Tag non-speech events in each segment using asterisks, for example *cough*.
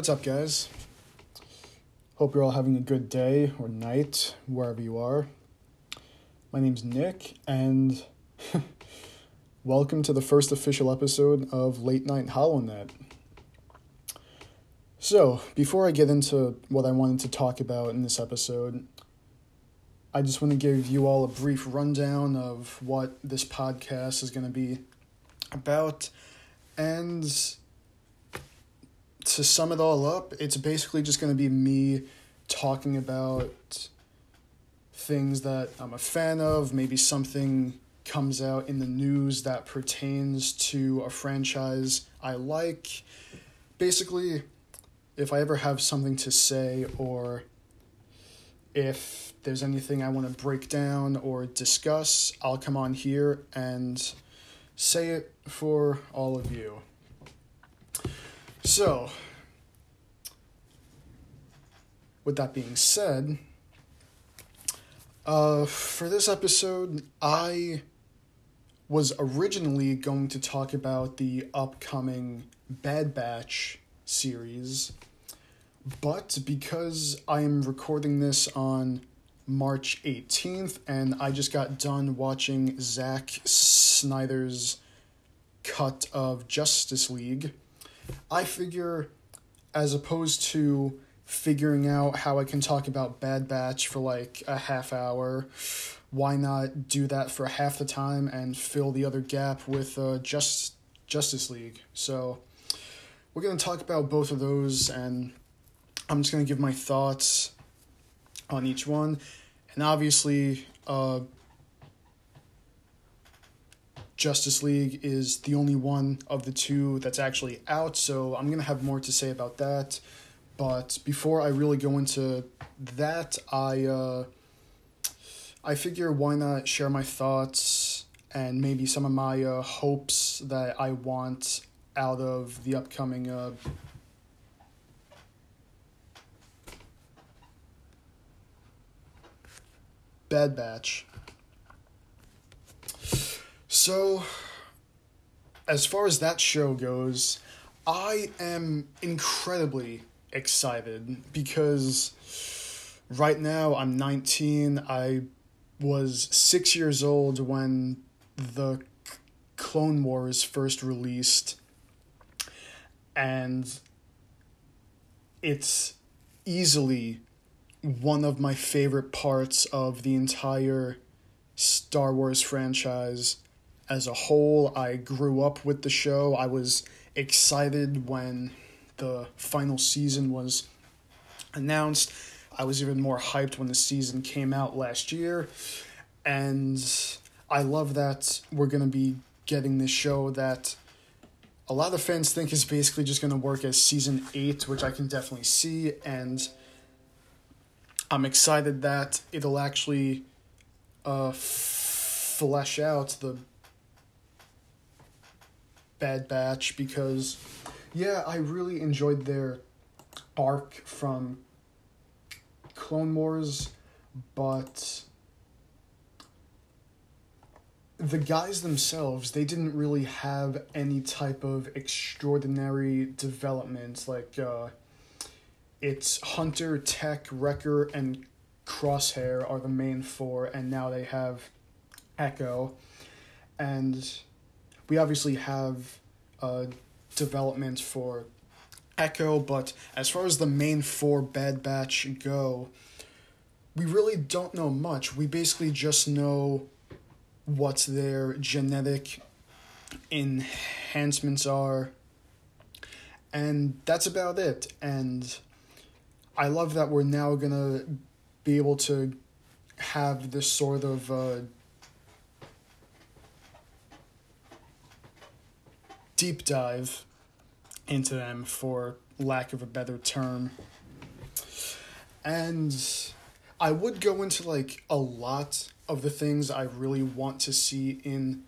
What's up, guys? Hope you're all having a good day or night, wherever you are. My name's Nick, and *laughs* welcome to the first official episode of Late Night HoloNet. So, before I get into what I wanted to talk about in this episode, I just want to give you all a brief rundown of what this podcast is going to be about. And to sum it all up, it's basically just going to be me talking about things that I'm a fan of, maybe something comes out in the news that pertains to a franchise I like. Basically, if I ever have something to say or if there's anything I want to break down or discuss, I'll come on here and say it for all of you. So, with that being said, uh, for this episode, I was originally going to talk about the upcoming Bad Batch series, but because I am recording this on March 18th and I just got done watching Zack Snyder's cut of Justice League, I figure as opposed to figuring out how I can talk about Bad Batch for like a half hour, why not do that for half the time and fill the other gap with uh, just Justice League? So we're gonna talk about both of those, and I'm just gonna give my thoughts on each one, and obviously, uh, Justice League is the only one of the two that's actually out, so I'm gonna have more to say about that. But before I really go into that, I uh, I figure why not share my thoughts and maybe some of my uh, hopes that I want out of the upcoming uh, Bad Batch. So, as far as that show goes, I am incredibly excited because right now I'm 19. I was six years old when the Clone Wars first released, and it's easily one of my favorite parts of the entire Star Wars franchise as a whole. I grew up with the show. I was excited when the final season was announced. I was even more hyped when the season came out last year. And I love that we're going to be getting this show that a lot of fans think is basically just going to work as season 8, which I can definitely see. And I'm excited that it'll actually uh, flesh out the Bad Batch because yeah, I really enjoyed their arc from Clone Wars, but the guys themselves, they didn't really have any type of extraordinary development. Like, uh, it's Hunter, Tech, Wrecker, and Crosshair are the main four, and now they have Echo. And we obviously have uh, development for Echo, but as far as the main four Bad Batch go, we really don't know much. We basically just know what their genetic enhancements are, and that's about it. And I love that we're now gonna be able to have this sort of uh, deep dive into them for lack of a better term. And I would go into like a lot of the things I really want to see in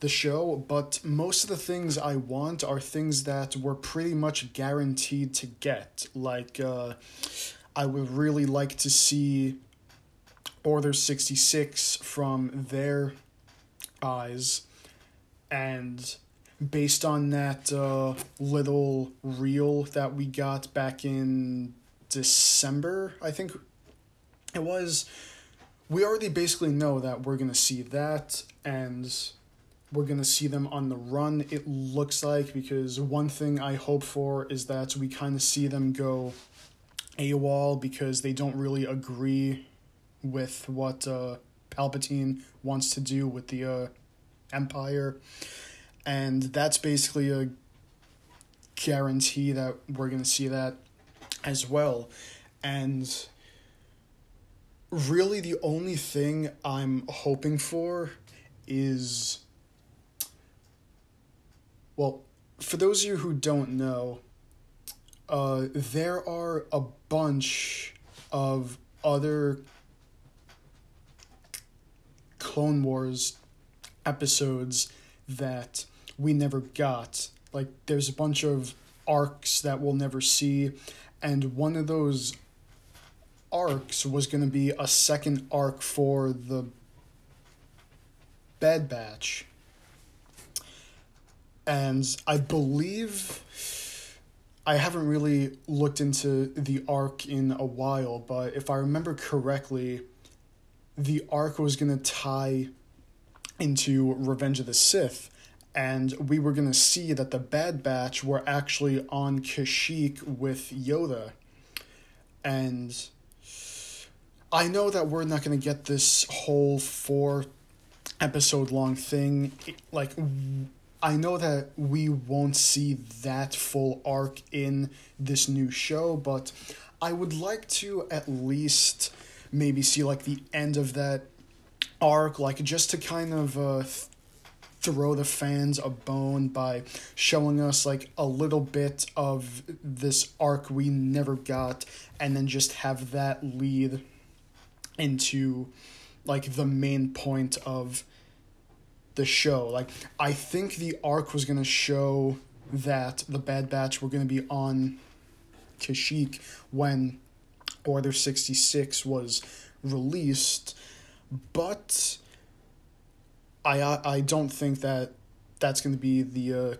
the show, but most of the things I want are things that were pretty much guaranteed to get. Like, uh, I would really like to see Order 66 from their eyes and based on that uh, little reel that we got back in December, I think it was. We already basically know that we're gonna see that, and we're gonna see them on the run. It looks like because one thing I hope for is that we kind of see them go AWOL because they don't really agree with what uh, Palpatine wants to do with the uh, Empire, and that's basically a guarantee that we're gonna see that as well, and really the only thing I'm hoping for is well, for those of you who don't know, uh, there are a bunch of other Clone Wars episodes that we never got. Like, there's a bunch of arcs that we'll never see, and one of those arcs was going to be a second arc for the Bad Batch. And I believe I haven't really looked into the arc in a while, but if I remember correctly, the arc was going to tie into Revenge of the Sith, and we were going to see that the Bad Batch were actually on Kashyyyk with Yoda. And I know that we're not going to get this whole four episode long thing. Like, I know that we won't see that full arc in this new show, but I would like to at least maybe see like the end of that arc, like just to kind of uh, throw the fans a bone by showing us like a little bit of this arc we never got, and then just have that lead into like the main point of the show. Like I think the arc was gonna show that the Bad Batch were gonna be on Kashyyyk when Order sixty six was released, but I I don't think that that's gonna be the uh,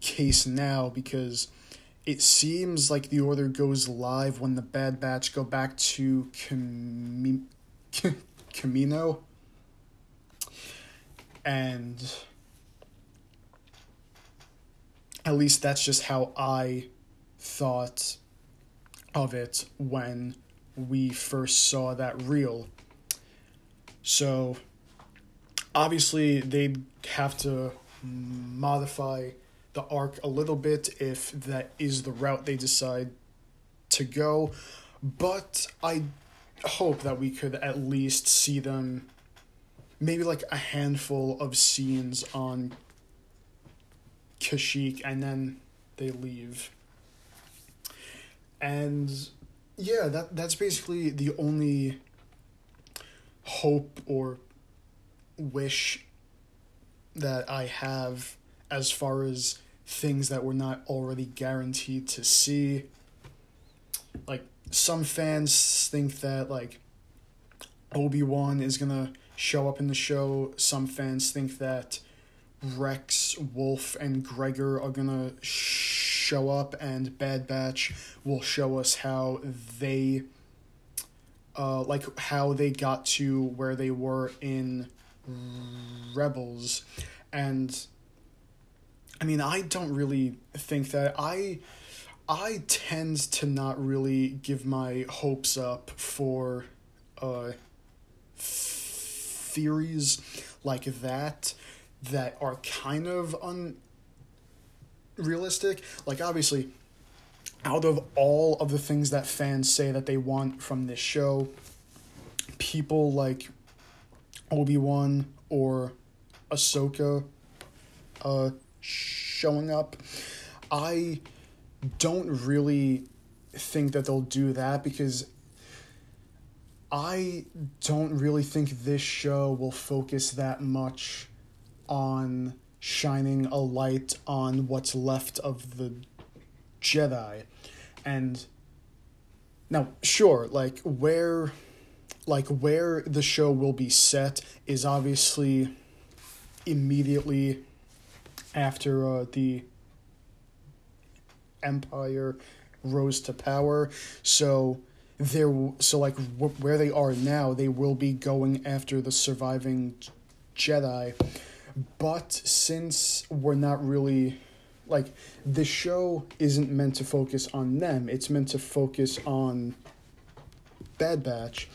case now because it seems like the order goes live when the Bad Batch go back to Cami- *laughs* Kamino. And at least that's just how I thought of it when we first saw that reel. So obviously they'd have to modify the arc a little bit if that is the route they decide to go. But I hope that we could at least see them maybe like a handful of scenes on Kashyyyk and then they leave. And yeah, that that's basically the only hope or wish that I have as far as things that we're not already guaranteed to see. Like some fans think that like Obi-Wan is going to show up in the show. Some fans think that Rex, Wolf, and Gregor are to show up and Bad Batch will show us how they uh like how they got to where they were in Rebels and I mean, I don't really think that I I tend to not really give my hopes up for uh theories like that that are kind of unrealistic. Like obviously out of all of the things that fans say that they want from this show, people like Obi-Wan or Ahsoka uh showing up. I don't really think that they'll do that because I don't really think this show will focus that much on shining a light on what's left of the Jedi. And now, sure, like where like where the show will be set is obviously immediately after uh, the empire rose to power. So there, so like wh- where they are now, they will be going after the surviving Jedi. But since we're not really like the show isn't meant to focus on them, it's meant to focus on Bad Batch.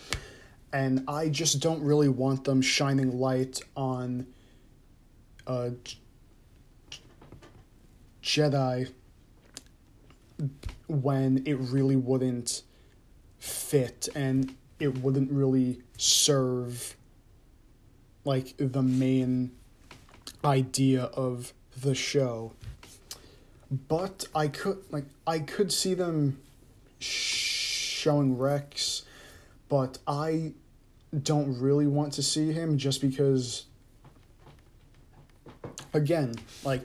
And I just don't really want them shining light on uh, Jedi when it really wouldn't fit and it wouldn't really serve like the main idea of the show. But i could like i could see them showing rex but i don't really want to see him just because again like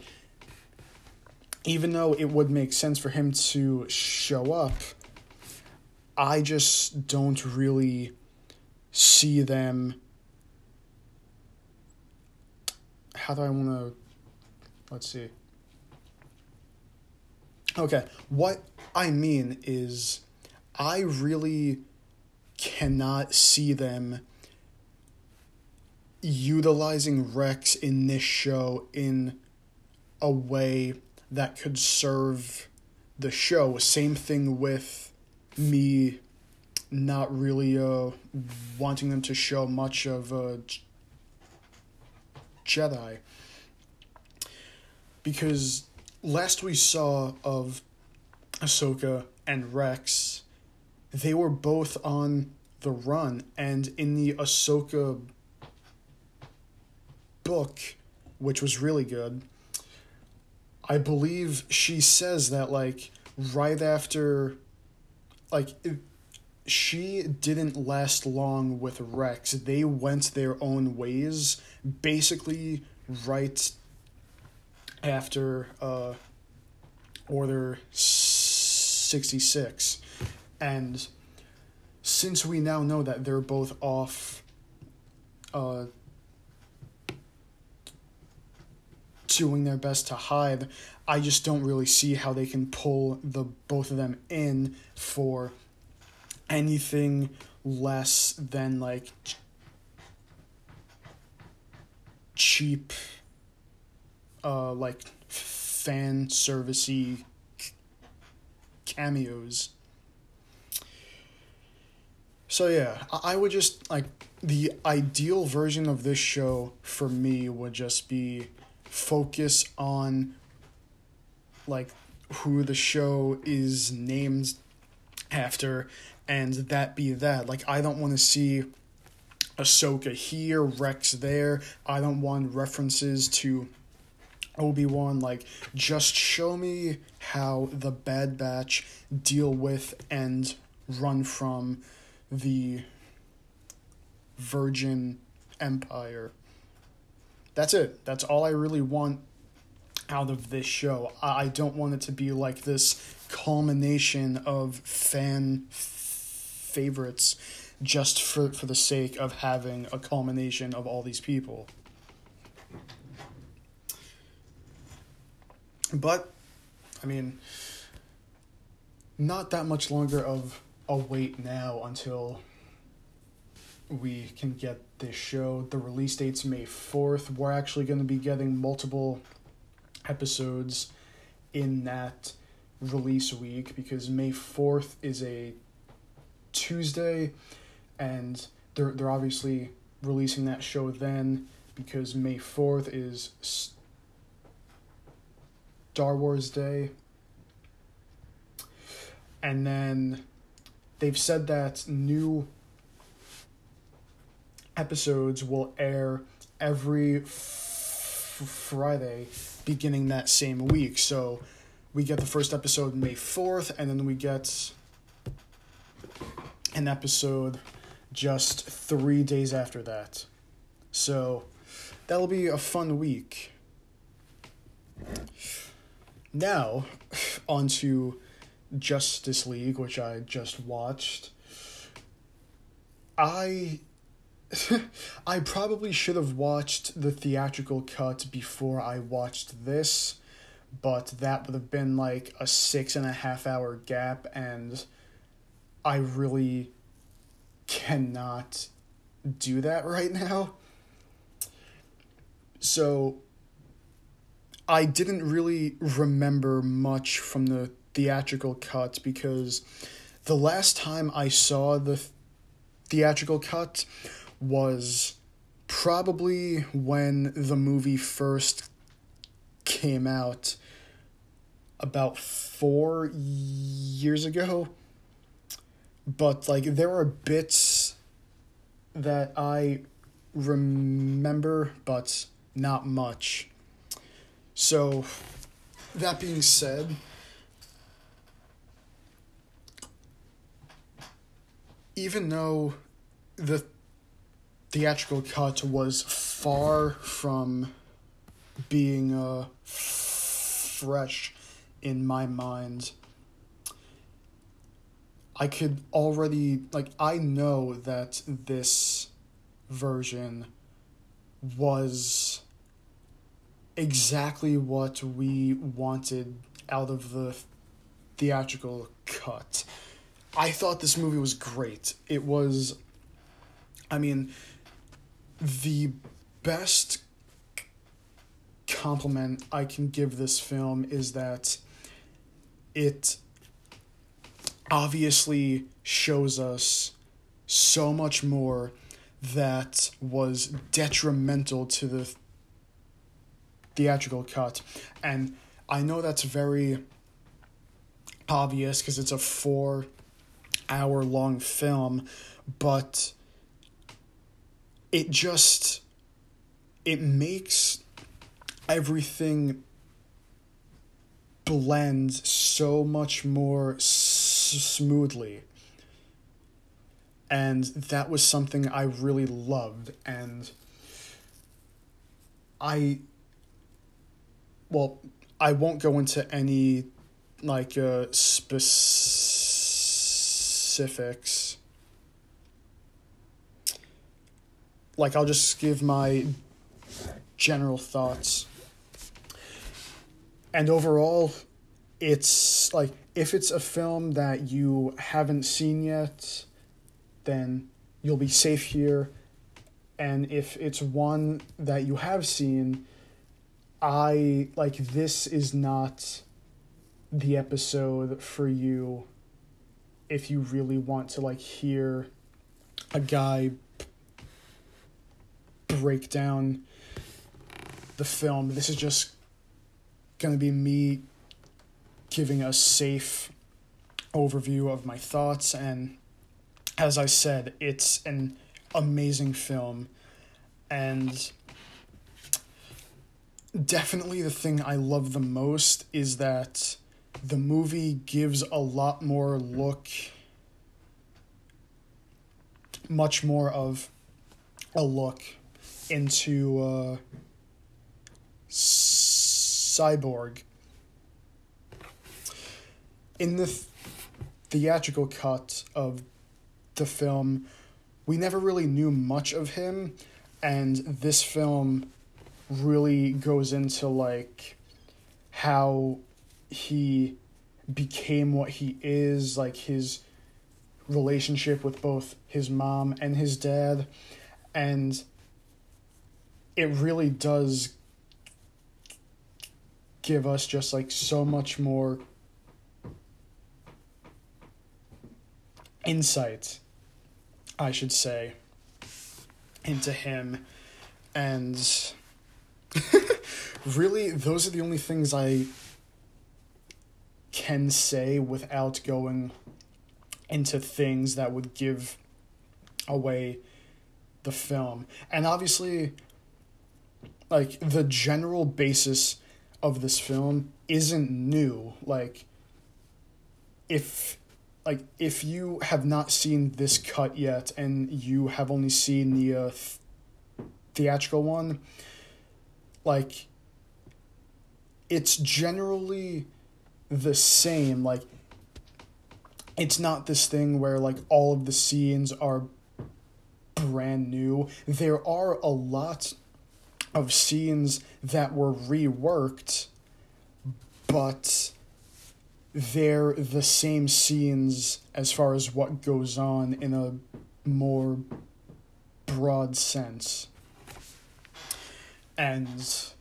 even though it would make sense for him to show up, I just don't really see them. How do I want to. Let's see. Okay, what I mean is, I really cannot see them utilizing Rex in this show in a way that could serve the show. Same thing with me not really uh, wanting them to show much of uh, Jedi. Because last we saw of Ahsoka and Rex, they were both on the run, and in the Ahsoka book, which was really good, I believe she says that like right after like it, she didn't last long with Rex. They went their own ways basically right after uh Order 66. And since we now know that they're both off uh doing their best to hide. I just don't really see how they can pull the both of them in for anything less than like cheap uh like fan servicey cameos. So yeah, I would just like the ideal version of this show for me would just be focus on like who the show is named after and that be that. Like I don't want to see Ahsoka here, Rex there. I don't want references to Obi-Wan like just show me how the Bad Batch deal with and run from the Virgin Empire that's it. That's all I really want out of this show. I don't want it to be like this culmination of fan favorites just for, for the sake of having a culmination of all these people. But, I mean, not that much longer of a wait now until we can get this show. The release date's May 4th. We're actually going to be getting multiple episodes in that release week because May 4th is a Tuesday and they're they're obviously releasing that show then because May 4th is Star Wars Day. And then they've said that new episodes will air every f- Friday beginning that same week. So we get the first episode May 4th, and then we get an episode just three days after that. So that'll be a fun week. Now, *sighs* on to Justice League, which I just watched. I *laughs* I probably should have watched the theatrical cut before I watched this, but that would have been like a six and a half hour gap, and I really cannot do that *laughs* right now. So I didn't really remember much from the theatrical cut because the last time I saw the theatrical cut was probably when the movie first came out about four years ago. But, like, there are bits that I remember, but not much. So, that being said, even though the theatrical cut was far from being uh, fresh in my mind, I could already, like, I know that this version was exactly what we wanted out of the theatrical cut. I thought this movie was great. It was, I mean, the best compliment I can give this film is that it obviously shows us so much more that was detrimental to the theatrical cut. And I know that's very obvious because it's a four hour long film, but it just it makes everything blend so much more s- smoothly. And that was something i really loved and i well, I won't go into any like uh, specifics. Like I'll just give my general thoughts. And overall, it's like if it's a film that you haven't seen yet, then you'll be safe here. And if it's one that you have seen, I like this is not the episode for you if you really want to like hear a guy break down the film. This is just going to be me giving a safe overview of my thoughts and as I said, it's an amazing film and definitely the thing I love the most is that the movie gives a lot more look, much more of a look into uh, Cyborg. In the th- theatrical cut of the film, we never really knew much of him, and this film really goes into like how he became what he is, like his relationship with both his mom and his dad. And it really does give us just like so much more insight, I should say, into him. And *laughs* really, those are the only things I can say without going into things that would give away the film. And obviously, like, the general basis of this film isn't new. Like, if like if you have not seen this cut yet and you have only seen the uh, th- theatrical one like it's generally the same like it's not this thing where like all of the scenes are brand new. There are a lot of scenes that were reworked, but they're the same scenes as far as what goes on in a more broad sense. And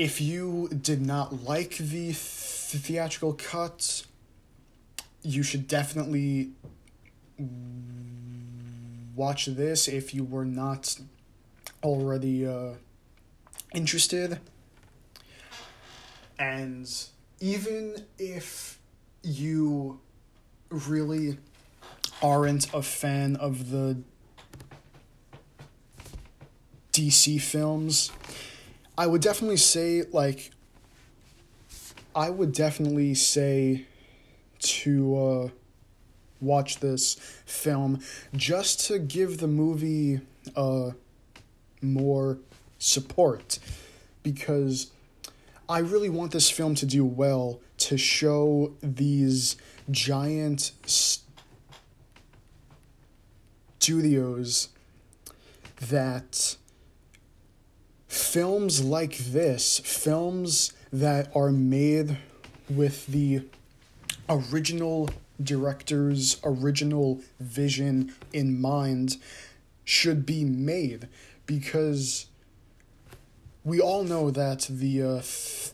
if you did not like the theatrical cut, you should definitely watch this if you were not already uh, interested. And even if you really aren't a fan of the DC films, I would definitely say, like, I would definitely say to uh, watch this film just to give the movie uh, more support because I really want this film to do well to show these giant studios that films like this, films that are made with the original director's original vision in mind, should be made because we all know that the uh, th-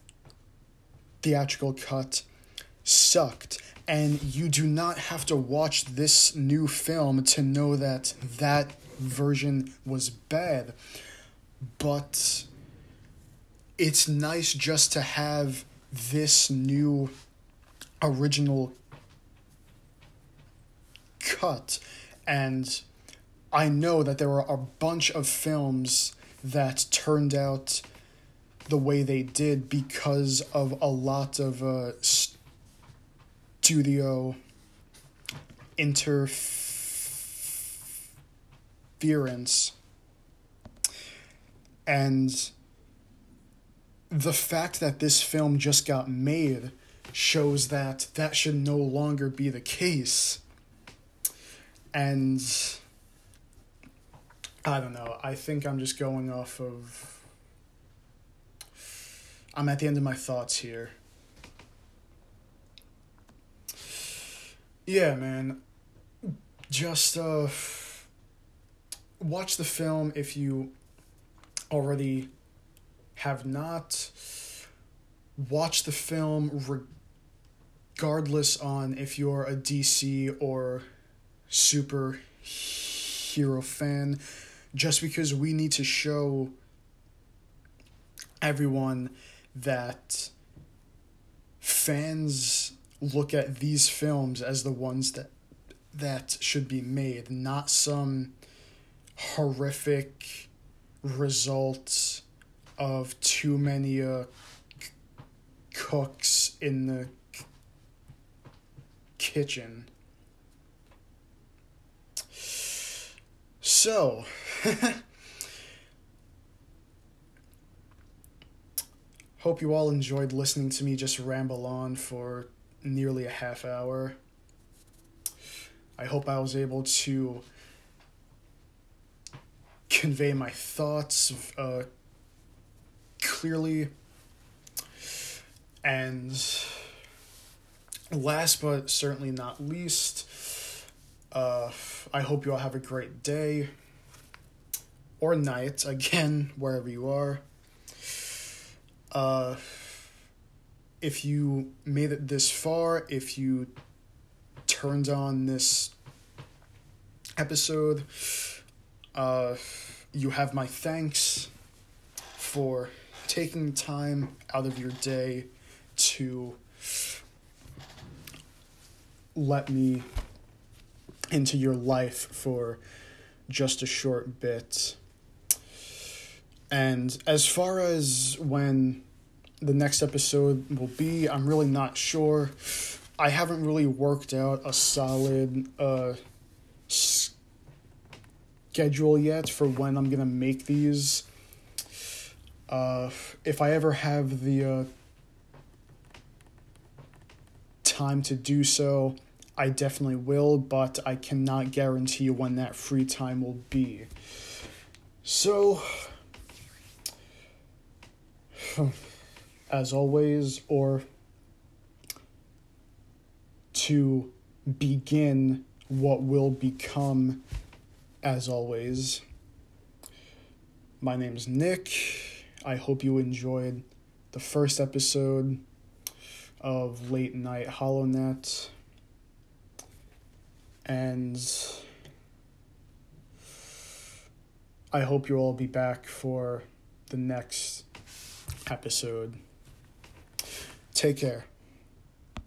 theatrical cut sucked. And you do not have to watch this new film to know that that version was bad but it's nice just to have this new original cut and I know that there are a bunch of films that turned out the way they did because of a lot of uh, studio interference. And the fact that this film just got made shows that that should no longer be the case. And I don't know. I think I'm just going off of. I'm at the end of my thoughts here. Yeah, man. Just uh watch the film if you already have not. watched the film regardless on if you're a DC or superhero fan just because we need to show everyone that fans look at these films as the ones that that should be made, not some horrific result of too many uh, c- cooks in the c- kitchen. So, *laughs* hope you all enjoyed listening to me just ramble on for nearly a half hour. I hope I was able to convey my thoughts uh, clearly. And last but certainly not least, uh, I hope you all have a great day or night, again, *laughs* wherever you are. Uh, if you made it this far, if you turned on this episode, uh, you have my thanks for taking time out of your day to let me into your life for just a short bit. And as far as when the next episode will be, I'm really not sure. I haven't really worked out a solid uh, schedule yet for when I'm gonna make these. Uh, if I ever have the uh, time to do so, I definitely will, but I cannot guarantee when that free time will be. So, *sighs* as always, or to begin what will become, as always, my name is Nick. I hope you enjoyed the first episode of Late Night HoloNet. And I hope you'll all be back for the next episode. Take care.